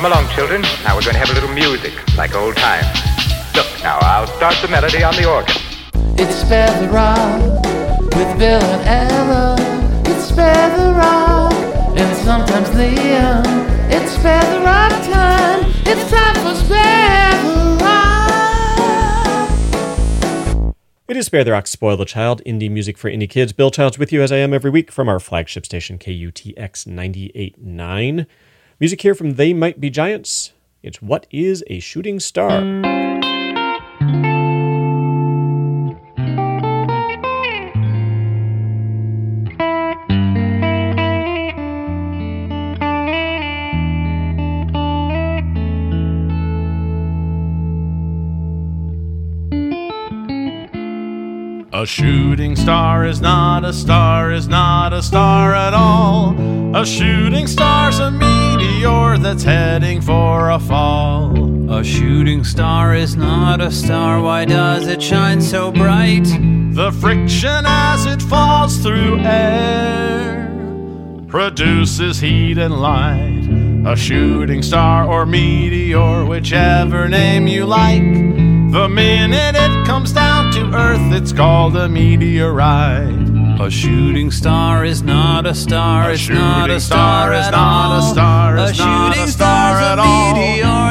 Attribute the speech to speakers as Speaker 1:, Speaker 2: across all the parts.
Speaker 1: Come along, children. Now we're going to have a little music, like old times. Look, now I'll start the melody on the organ.
Speaker 2: It's Spare the Rock with Bill and Ella. It's Spare the Rock and sometimes Liam. It's Spare the Rock time. It's time for Spare the Rock.
Speaker 3: It is Spare the Rock, Spoil the Child, indie music for indie kids. Bill Childs with you as I am every week from our flagship station, KUTX 98.9. Music here from They Might Be Giants. It's What is a Shooting Star?
Speaker 4: A shooting star is not a star, is not a star at all. A shooting star's a meteor that's heading for a fall.
Speaker 5: A shooting star is not a star, why does it shine so bright?
Speaker 4: The friction as it falls through air produces heat and light. A shooting star or meteor, whichever name you like. The minute it comes down to Earth, it's called a meteorite.
Speaker 5: A shooting star is not a star,
Speaker 4: A
Speaker 5: it's not a star,
Speaker 4: star is not a star,
Speaker 5: a
Speaker 4: not a
Speaker 5: shooting
Speaker 4: star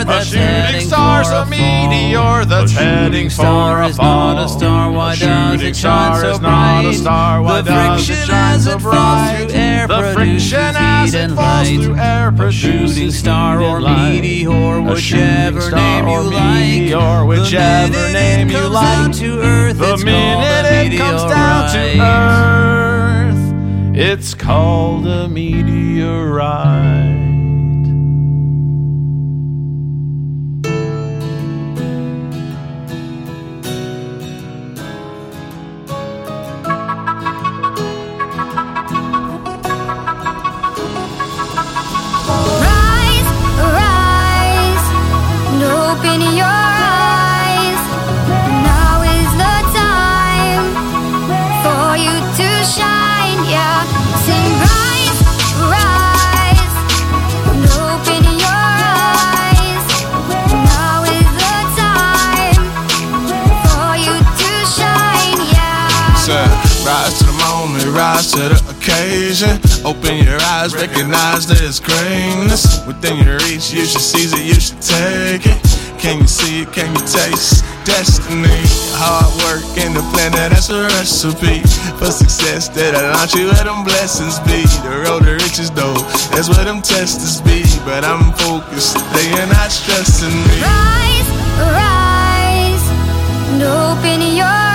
Speaker 5: meteor
Speaker 4: A
Speaker 5: that's
Speaker 4: shooting star's a
Speaker 5: a
Speaker 4: meteor that's
Speaker 5: a
Speaker 4: heading for
Speaker 5: star
Speaker 4: a
Speaker 5: not a star, why
Speaker 4: A
Speaker 5: does it shine so
Speaker 4: is not a star, why
Speaker 5: the
Speaker 4: does it
Speaker 5: friction
Speaker 4: shine
Speaker 5: as
Speaker 4: so
Speaker 5: it falls
Speaker 4: bright?
Speaker 5: through air
Speaker 4: The
Speaker 5: produces
Speaker 4: friction as it
Speaker 5: and
Speaker 4: falls through air
Speaker 5: a
Speaker 4: produces
Speaker 5: shooting star or meteor, whichever name you
Speaker 4: or
Speaker 5: like.
Speaker 4: meteor, whichever name
Speaker 5: it
Speaker 4: you like.
Speaker 5: to Earth,
Speaker 4: The minute it comes down to. Earth, it's called a meteorite.
Speaker 6: Open your eyes,
Speaker 7: recognize there's greatness within your reach. You should seize it, you should take it. Can you see it? Can you taste destiny? Hard work and the plan that's a recipe for success that'll launch you where them blessings be. The road to riches, though, that's where them testers be. But I'm focused, they are not stressing me.
Speaker 6: Rise, rise, and open your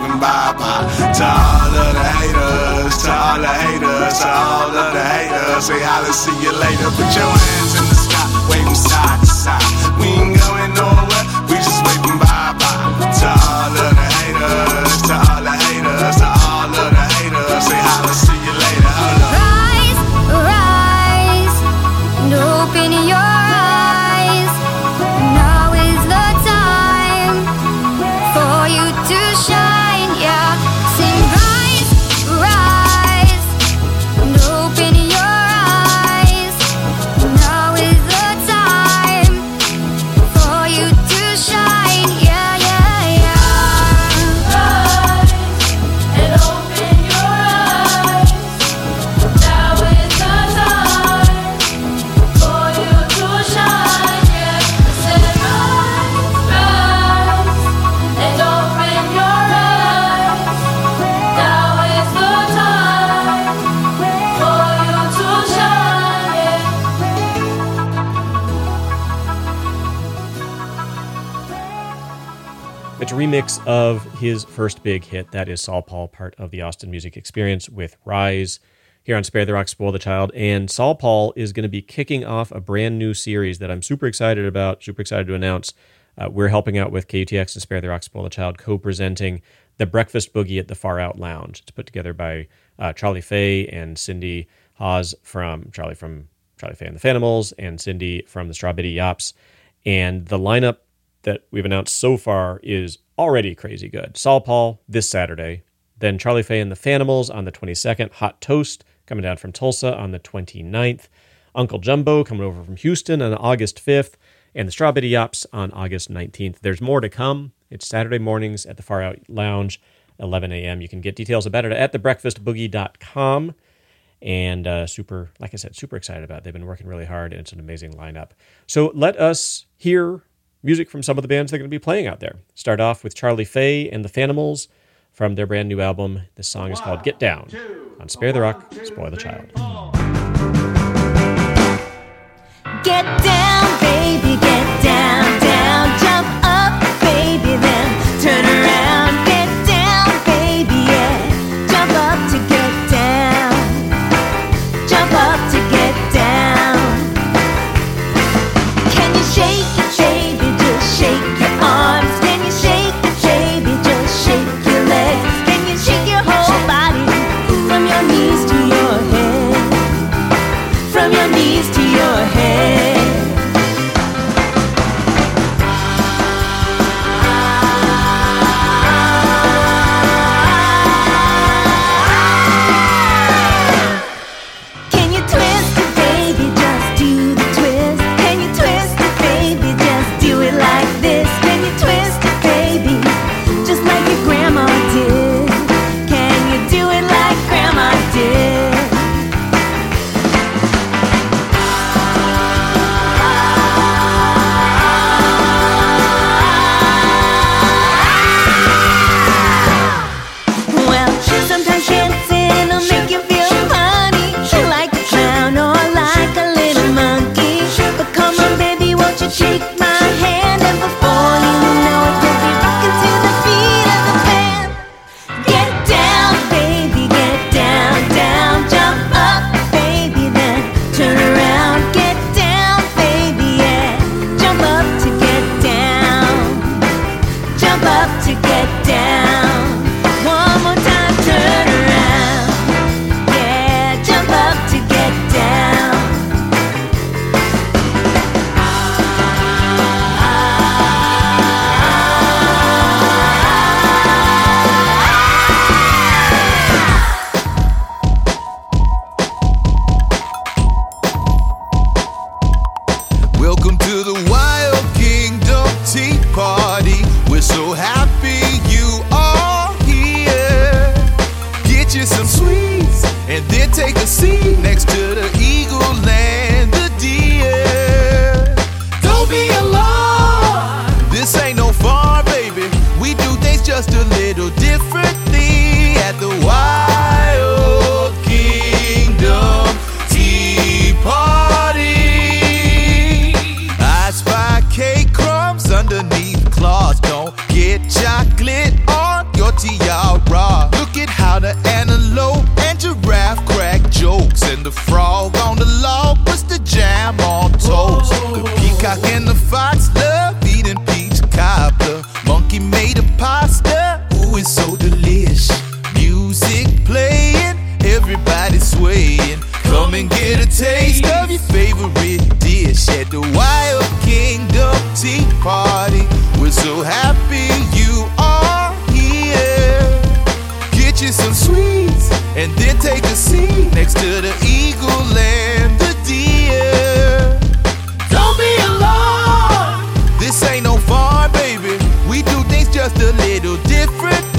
Speaker 7: waving bye bye. To all of the haters, to all the haters, to all of the haters. Say holla, see you later. Put your hands in the sky, waving
Speaker 3: his first big hit. That is Saul Paul, part of the Austin Music Experience with Rise here on Spare the Rock, Spoil the Child. And Saul Paul is going to be kicking off a brand new series that I'm super excited about, super excited to announce. Uh, we're helping out with KUTX and Spare the Rock, Spoil the Child, co presenting The Breakfast Boogie at the Far Out Lounge. It's put together by uh, Charlie Faye and Cindy Hawes from Charlie from Charlie Faye and the Fanimals and Cindy from the Strawbitty Yops. And the lineup that we've announced so far is already crazy good. Saul Paul this Saturday, then Charlie Faye and the Fanimals on the 22nd, Hot Toast coming down from Tulsa on the 29th, Uncle Jumbo coming over from Houston on August 5th, and the Strawbitty Yops on August 19th. There's more to come. It's Saturday mornings at the Far Out Lounge, 11 a.m. You can get details about it at thebreakfastboogie.com. And uh, super, like I said, super excited about it. They've been working really hard, and it's an amazing lineup. So let us hear music from some of the bands they're going to be playing out there. Start off with Charlie Faye and the Fanimals from their brand new album. This song is called Get Down on Spare the Rock, Spoil the Child.
Speaker 8: Get down, baby. baby.
Speaker 9: We do things just a little
Speaker 10: different.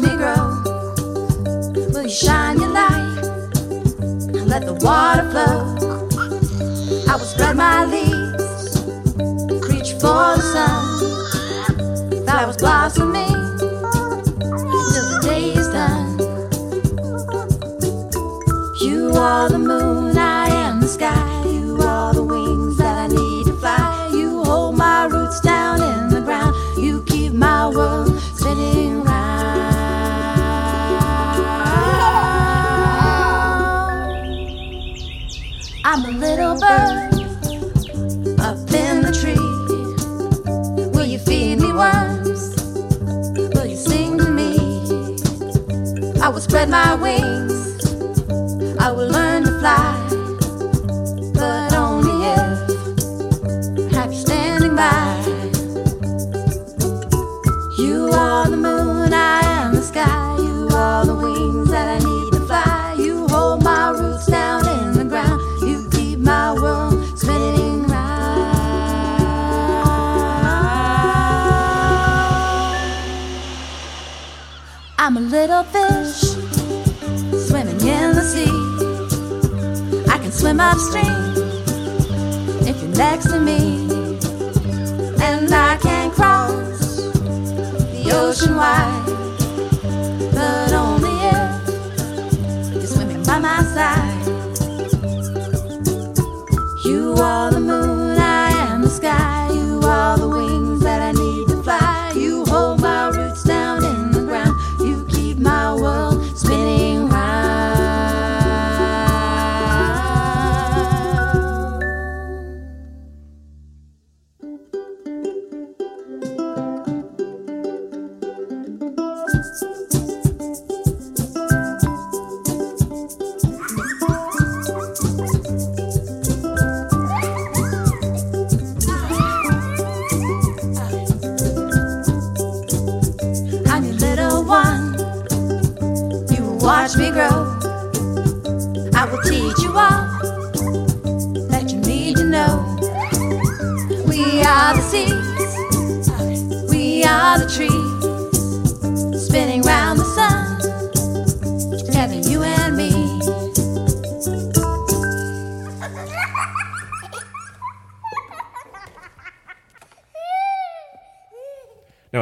Speaker 10: watch me grow. Will you shine your light and let the water flow? I will spread my leaves, reach for the sun. Flowers blossoming. Little
Speaker 11: fish swimming in the sea. I can swim upstream if you're next to me, and I can cross the ocean wide, but only if you're swimming by my side. You are the moon, I am the sky. You are the wings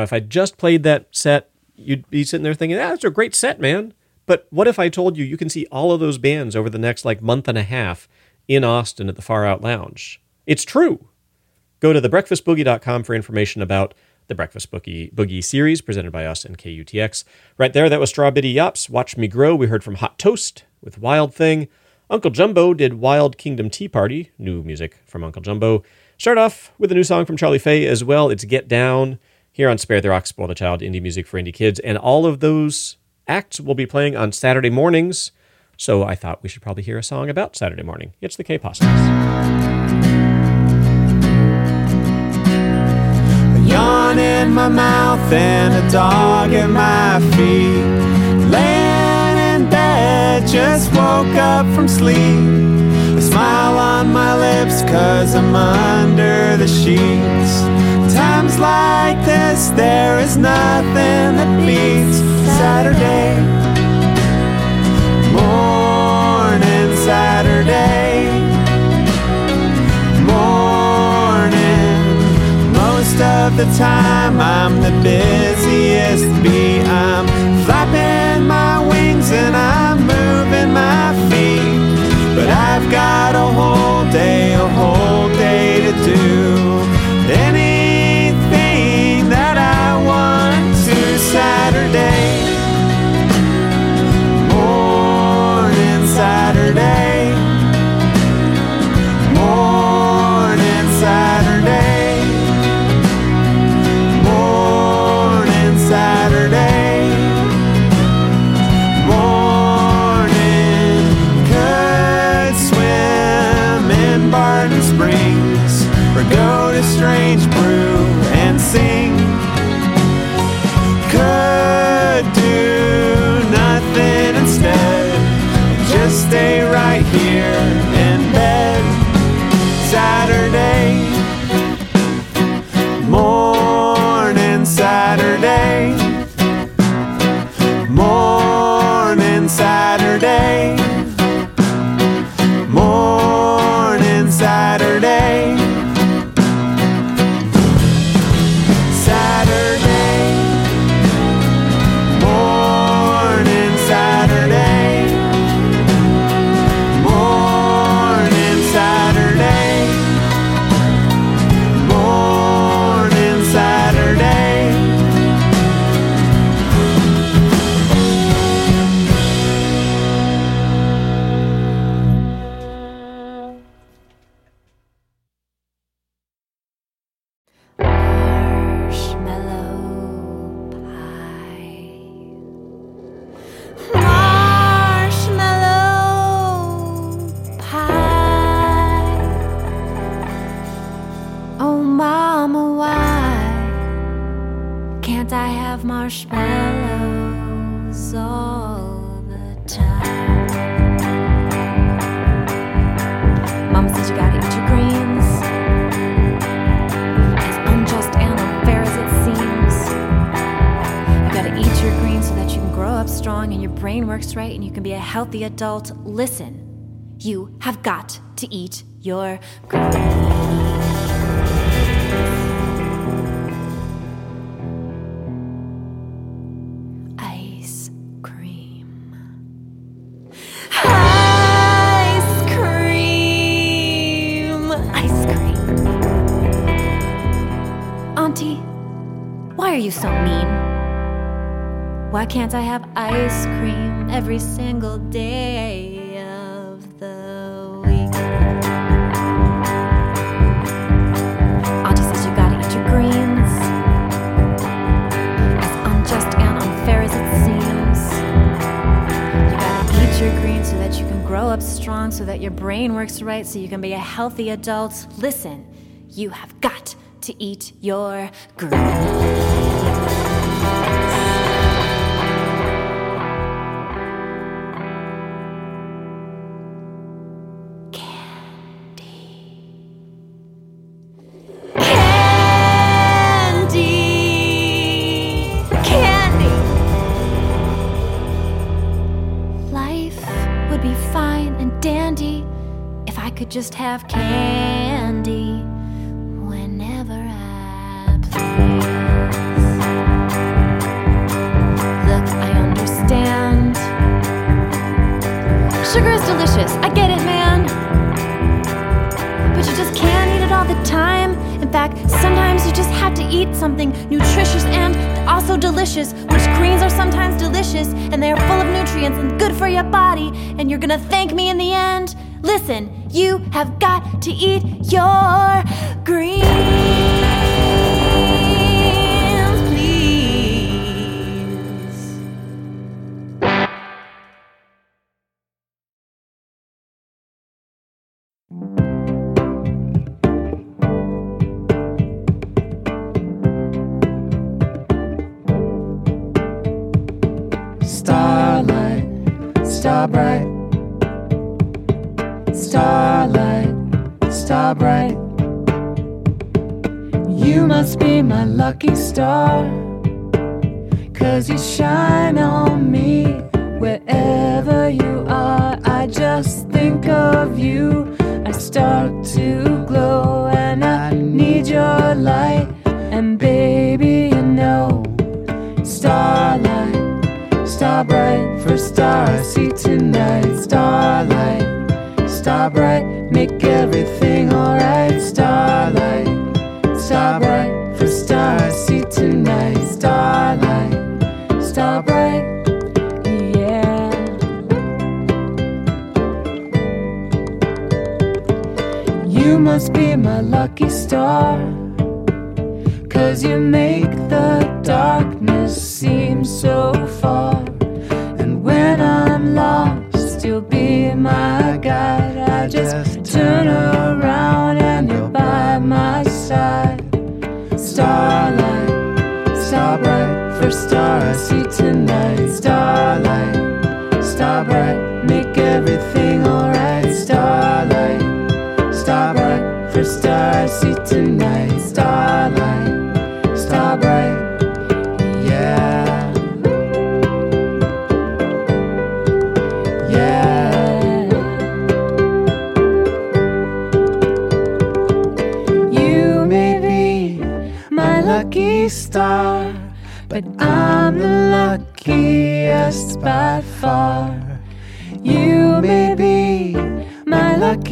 Speaker 3: if I just played that set, you'd be sitting there thinking, "Ah, that's a great set, man." But what if I told you you can see all of those bands over the next like month and a half in Austin at the Far Out Lounge? It's true. Go to thebreakfastboogie.com for information about the Breakfast Boogie, Boogie series presented by us and KUTX. Right there, that was Strawbitty Yops. Watch Me Grow. We heard from Hot Toast with Wild Thing. Uncle Jumbo did Wild Kingdom Tea Party, new music from Uncle Jumbo. Start off with a new song from Charlie Faye as well. It's Get Down here on Spare the Rock, Spoil the Child, indie music for indie kids. And all of those acts will be playing on Saturday mornings. So I thought we should probably hear a song about Saturday morning. It's the K Posses.
Speaker 12: A yawn in my mouth and a dog at my feet. Laying in bed, just woke up from sleep. A smile on my lips, cause I'm under the sheets. Times like this, there is nothing that beats Saturday. Morning, Saturday. Morning. Most of the time, I'm the busiest bee. I'm flapping my wings and I'm moving my feet. But I've got a whole day, a whole day to do
Speaker 11: healthy adult. Listen, you have got to eat your ice cream. Ice cream. Ice cream. Auntie, why are you so mean? Why can't I have ice cream every single day of the week? Auntie says you gotta eat your greens. As unjust and unfair as it seems, you gotta eat your greens so that you can grow up strong, so that your brain works right, so you can be a healthy adult. Listen, you have got to eat your greens. Just have candy whenever I please. Look, I understand. Sugar is delicious. I get it, man. But you just can't eat it all the time. In fact, sometimes you just have to eat something nutritious and also delicious, which greens are sometimes delicious and they are full of nutrients and good for your body, and you're gonna thank me in the end. Listen, you have got to eat your greens,
Speaker 2: star bright, first star see tonight. Starlight, star bright, yeah. You must be my lucky star. Cause you make the darkness seem so far. And when I'm lost, you'll be my guide. I just turn around Starlight, star bright,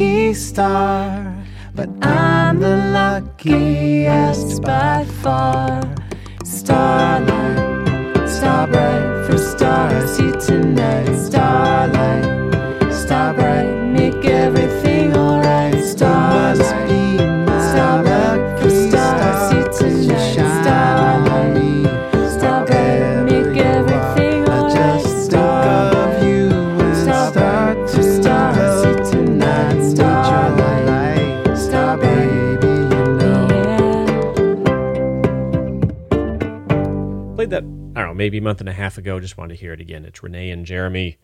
Speaker 2: lucky star, but I'm the luckiest by far.
Speaker 13: Maybe a month and a half ago. Just wanted to hear it again. It's Renee and Jeremy.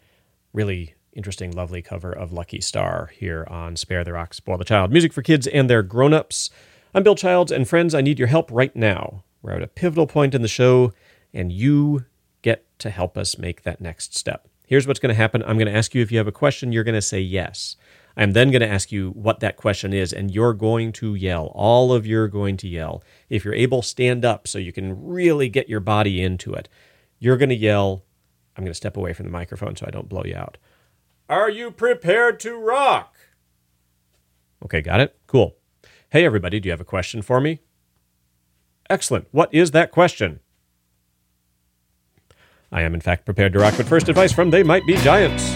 Speaker 13: Really interesting, lovely cover of Lucky Star here on Spare the Rock, Spoil the Child. Music for kids and their grown ups. I'm Bill Childs, and friends, I need your help right now. We're at a pivotal point in the show, and you get to help us make that next step. Here's what's going to happen I'm going to ask you if you have a question, you're going to say yes. I'm then going to ask you what that question is, and you're going to yell. All of you are going to yell. If you're able, stand up so you can really get your body into it. You're going to yell. I'm going to step away from the microphone so I don't blow you out. Are you prepared to rock? Okay, got it? Cool. Hey, everybody, do you have a question for me? Excellent. What is that question? I am, in fact, prepared to rock, but first advice from They Might Be Giants.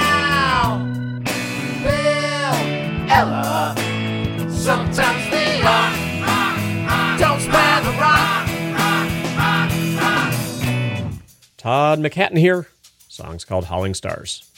Speaker 13: Todd McHatton here. Song's called Hauling Stars.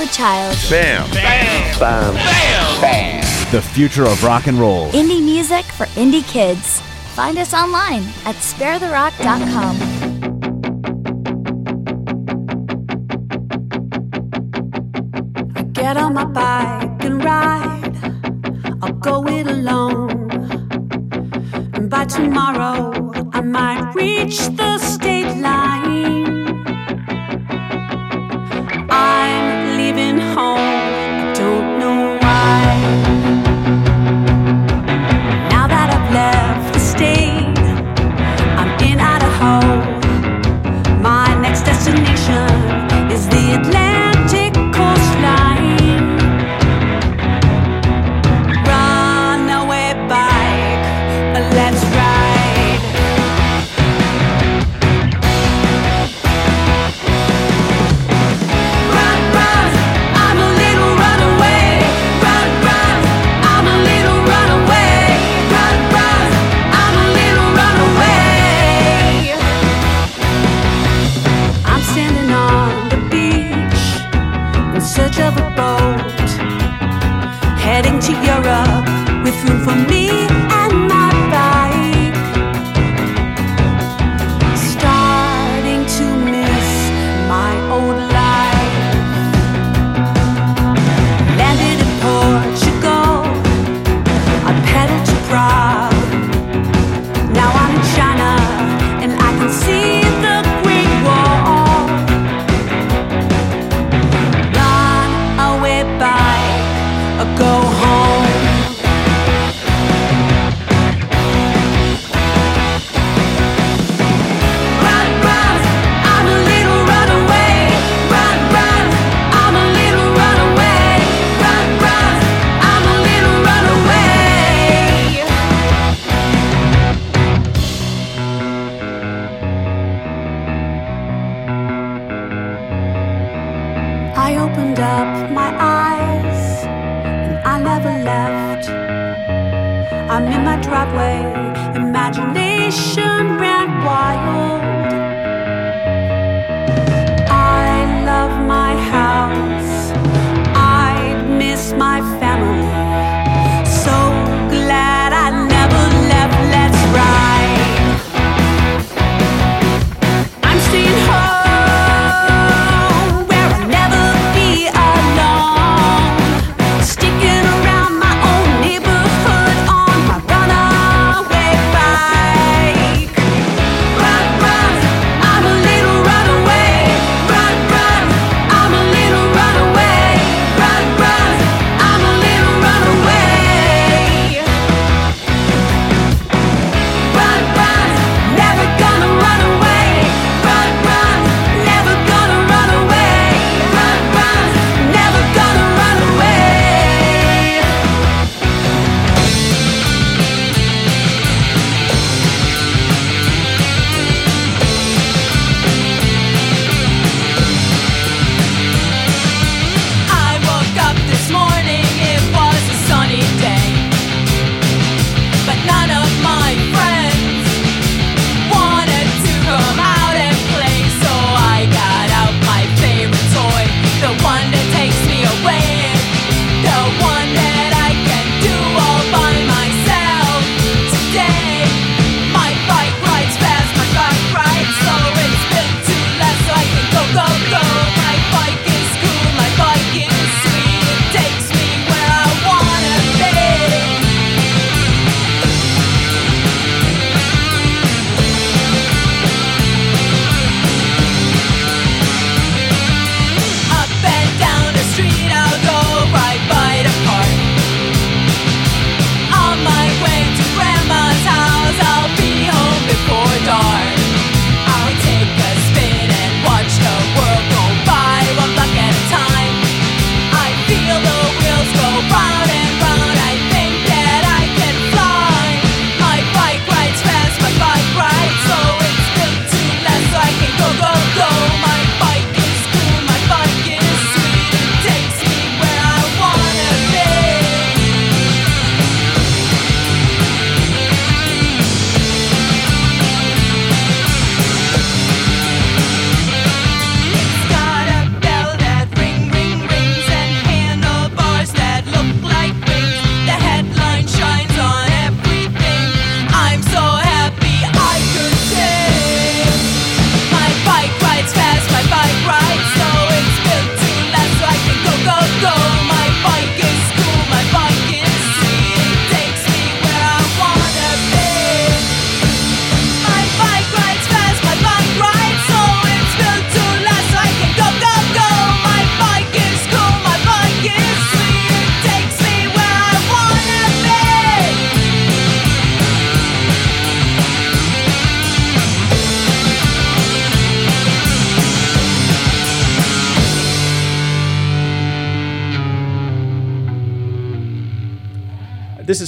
Speaker 14: the
Speaker 15: child.
Speaker 16: Bam.
Speaker 15: Bam.
Speaker 16: Bam.
Speaker 15: Bam. Bam.
Speaker 12: The future of rock and roll.
Speaker 15: Indie music for indie kids. Find us online at sparetherock.com.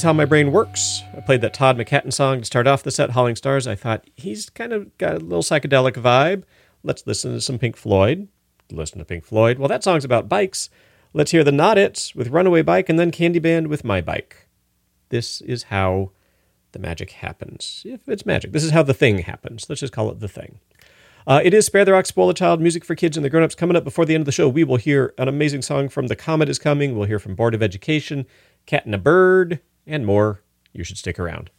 Speaker 3: How My Brain Works. I played that Todd McHatton song to start off the set, Hauling Stars. I thought he's kind of got a little psychedelic vibe. Let's listen to some Pink Floyd. Listen to Pink Floyd. Well, that song's about bikes. Let's hear the Not It's with Runaway Bike and then Candy Band with My Bike. This is how the magic happens. If it's magic, this is how the thing happens. Let's just call it the thing. Uh, it is Spare the Rock, Spoil the Child, music for kids and the grown-ups. Coming up before the end of the show, we will hear an amazing song from The Comet is Coming. We'll hear from Board of Education, Cat and a Bird, and more. You should stick around.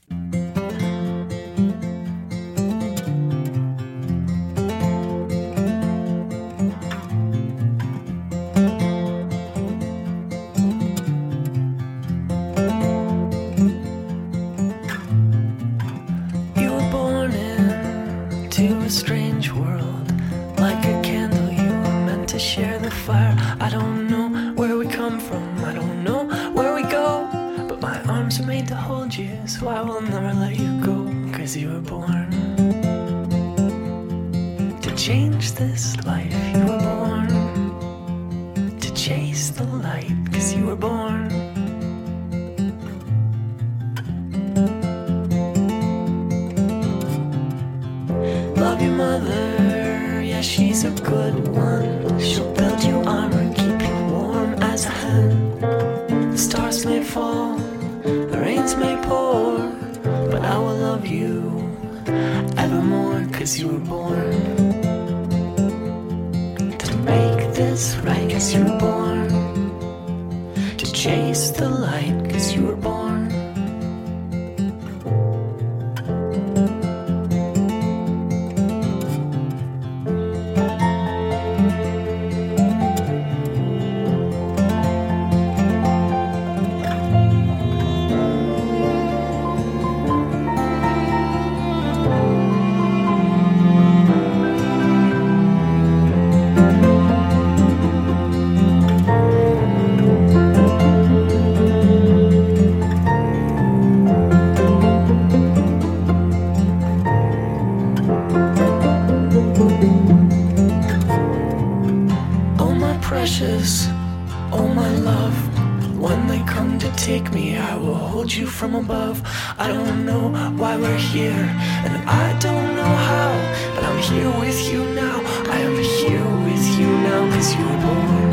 Speaker 16: Come to take me, I will hold you from above. I don't know why we're here, and I don't know how, but I'm here with you now. I am here with you now, cause you were born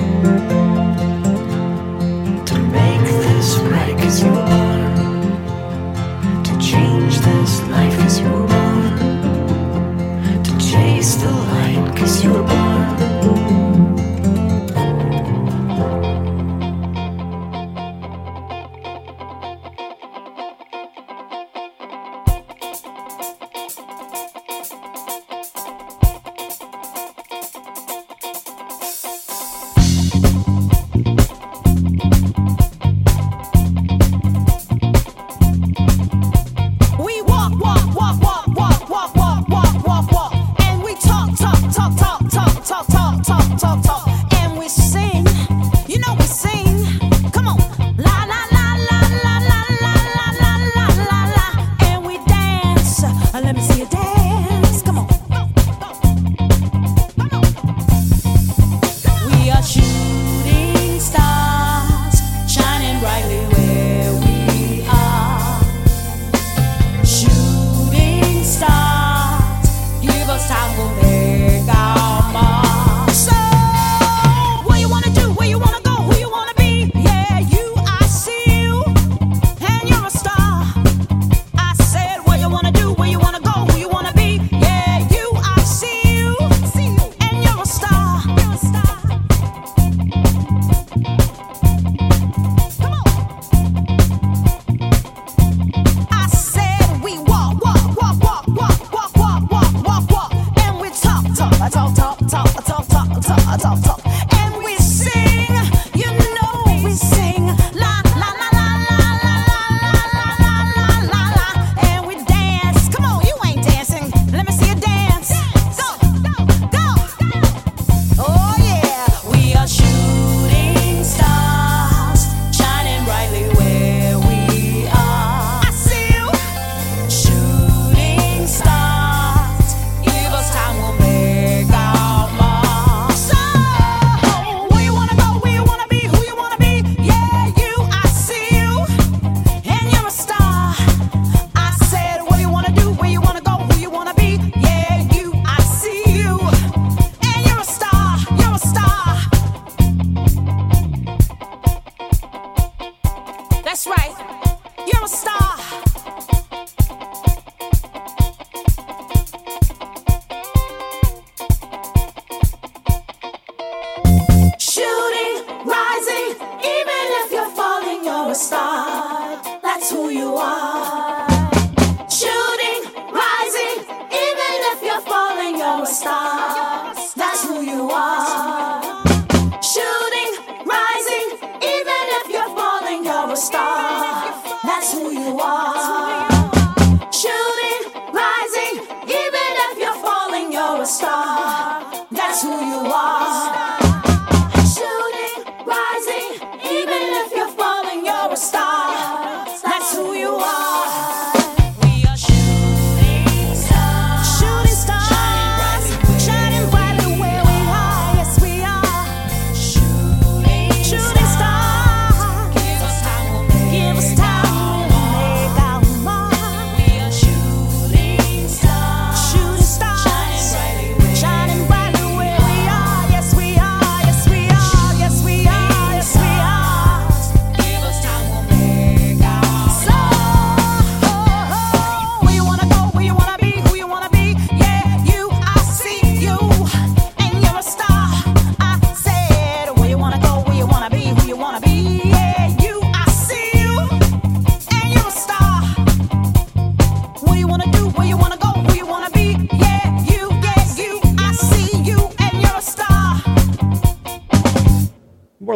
Speaker 16: to make this right, cause you were born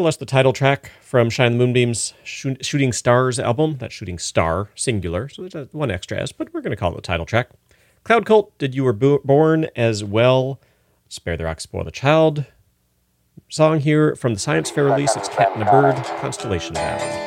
Speaker 6: less the title track from Shine the Moonbeams Shooting Stars album. That shooting star, singular, so there's one extra S, but we're going to call it the title track. Cloud Cult, Did You Were Born as well. Spare the Rock, Spoil the Child. Song here from the Science Fair release. It's Cat and the Bird, Constellation Bound.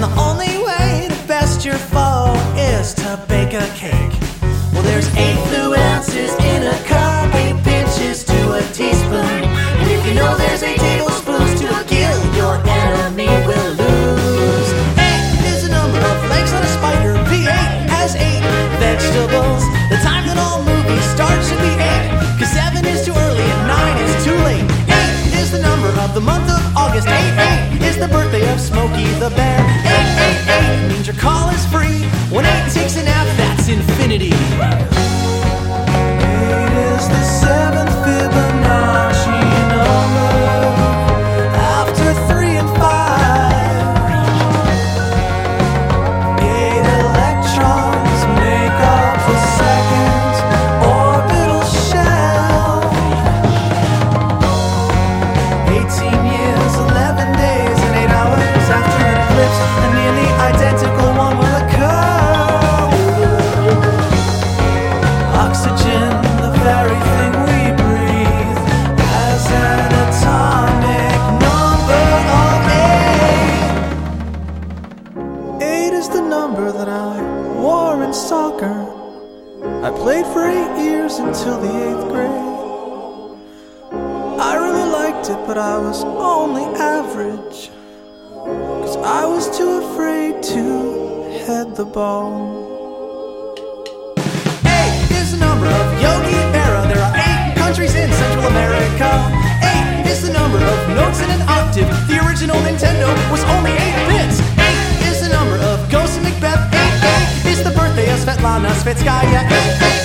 Speaker 17: And the
Speaker 18: only way to best your foe is to bake a cake. Well, there's eight blue ounces in a cup, eight pinches to a teaspoon. And if you know there's eight tablespoons to a gill, your enemy will lose. Eight is the number of legs on a spider. V8 has eight vegetables. The time that all movies start should be eight, cause seven is too early and nine is too late. Eight is the number of the month of August. Eight, eight is the birthday of Smokey the Bear call is free. When 8 takes a nap, that's infinity. It, but I was only average. Cause I was too afraid to head the ball. Eight is the number of Yogi Berra. There are eight countries in Central America. Eight is the number of notes in an octave. The original Nintendo was only eight bits. Eight is the number of Ghost and Macbeth. Eight, eight is the birthday of Svetlana Svetskaya. Eight, eight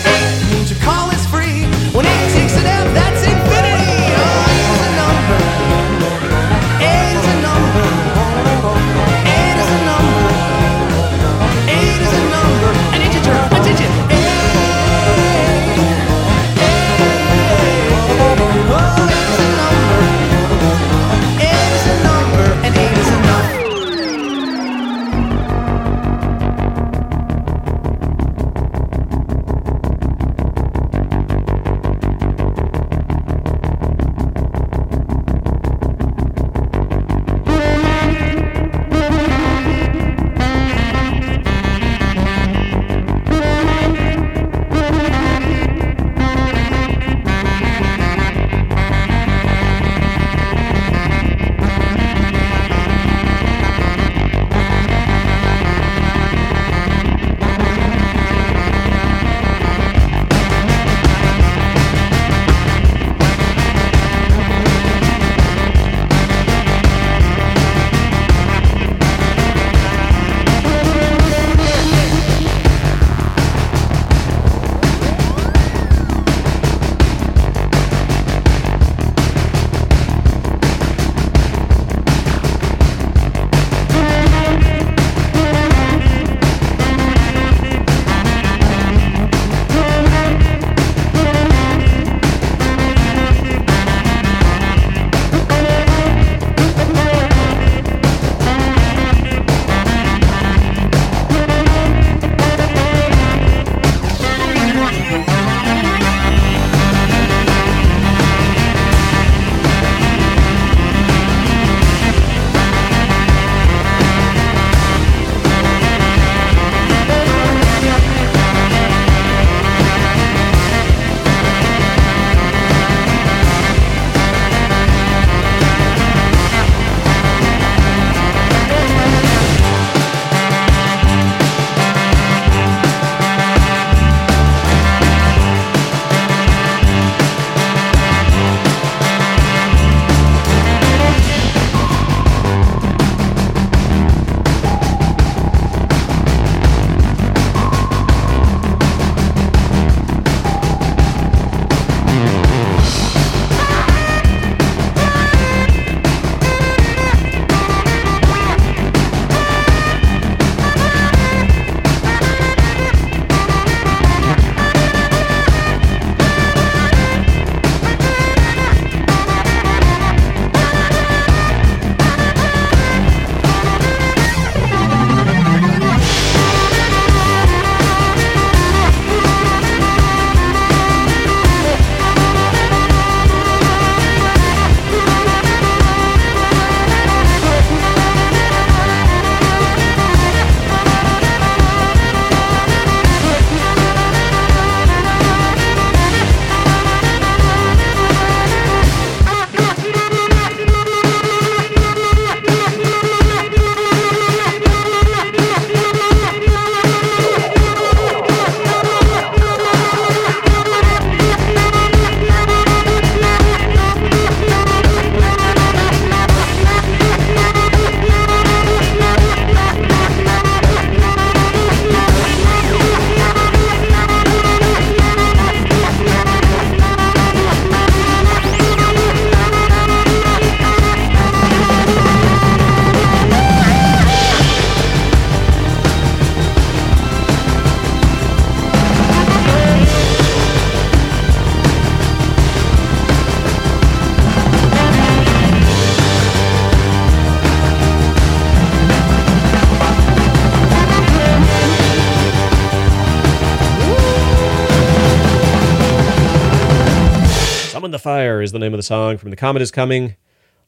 Speaker 3: the name of the song from The Comet is Coming.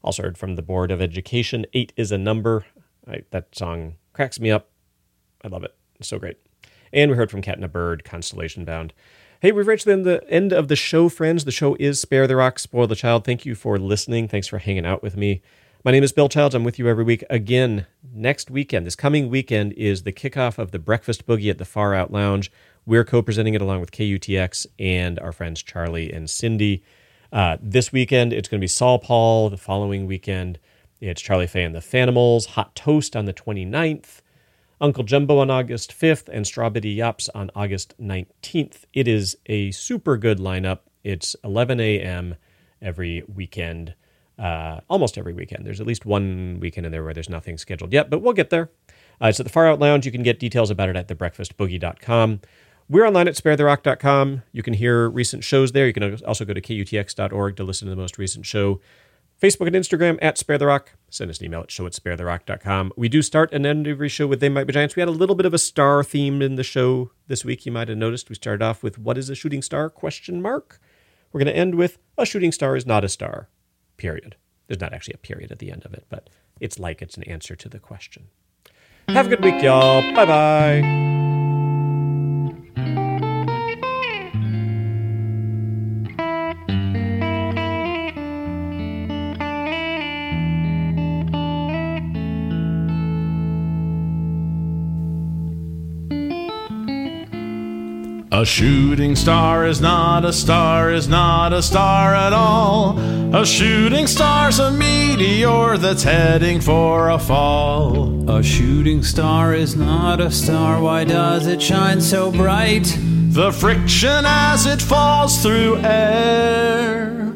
Speaker 3: Also heard from the Board of Education. Eight is a number. I, that song cracks me up. I love it. It's so great. And we heard from Cat and a Bird, Constellation Bound. Hey, we've reached the, the end of the show, friends. The show is Spare the Rock, Spoil the Child. Thank you for listening. Thanks for hanging out with me. My name is Bill Childs. I'm with you every week. Again, next weekend, this coming weekend, is the kickoff of the Breakfast Boogie at the Far Out Lounge. We're co presenting it along with KUTX and our friends Charlie and Cindy. Uh, this weekend, it's going to be Saul Paul. The following weekend, it's Charlie Faye and the Fanimals, Hot Toast on the 29th, Uncle Jumbo on August 5th, and Strawbitty Yops on August 19th. It is a super good lineup. It's 11 a.m. every weekend, uh, almost every weekend. There's at least one weekend in there where there's nothing scheduled yet, but we'll get there. Uh, it's at the Far Out Lounge. You can get details about it at thebreakfastboogie.com. We're online at sparetherock.com. You can hear recent shows there. You can also go to kutx.org to listen to the most recent show. Facebook and Instagram at Spare the Rock. Send us an email at show at sparetherock.com. We do start and end every show with They Might Be Giants. We had a little bit of a star theme in the show this week. You might have noticed we started off with What is a shooting star? question mark. We're going to end with A shooting star is not a star. Period. There's not actually a period at the end of it, but it's like it's an answer to the question. Have a good week, y'all. Bye bye.
Speaker 4: A shooting star is not a star, is not a star at all. A shooting star's a meteor that's heading for a fall.
Speaker 12: A shooting star is not a star, why does it shine so bright?
Speaker 4: The friction as it falls through air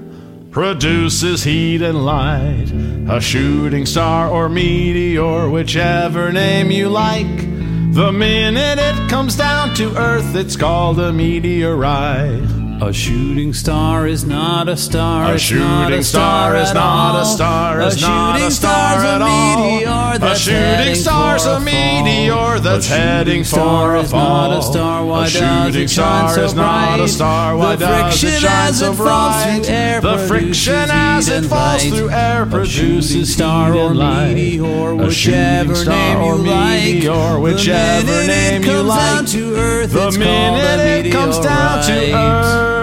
Speaker 4: produces heat and light. A shooting star or meteor, whichever name you like. The minute it comes down to Earth, it's called a meteorite.
Speaker 12: A shooting star is not a star.
Speaker 4: A shooting star is not a star, is
Speaker 12: a shooting
Speaker 4: star
Speaker 12: star's a meteor
Speaker 4: A
Speaker 12: that's
Speaker 4: shooting
Speaker 12: heading
Speaker 4: star's
Speaker 12: for
Speaker 4: a
Speaker 12: fall.
Speaker 4: meteor that's
Speaker 12: A shooting
Speaker 4: heading
Speaker 12: star
Speaker 4: for a
Speaker 12: is not a
Speaker 4: fall.
Speaker 12: star. Why
Speaker 4: A shooting star is not a
Speaker 12: bright?
Speaker 4: star. Why
Speaker 12: the
Speaker 4: does
Speaker 12: friction
Speaker 4: it shine
Speaker 12: as
Speaker 4: so
Speaker 12: it falls
Speaker 4: bright?
Speaker 12: through air
Speaker 4: The friction
Speaker 12: produces
Speaker 4: as it falls through air produces
Speaker 12: star or meteor, whichever
Speaker 4: shooting star
Speaker 12: name
Speaker 4: or
Speaker 12: you like. The minute it comes down to Earth,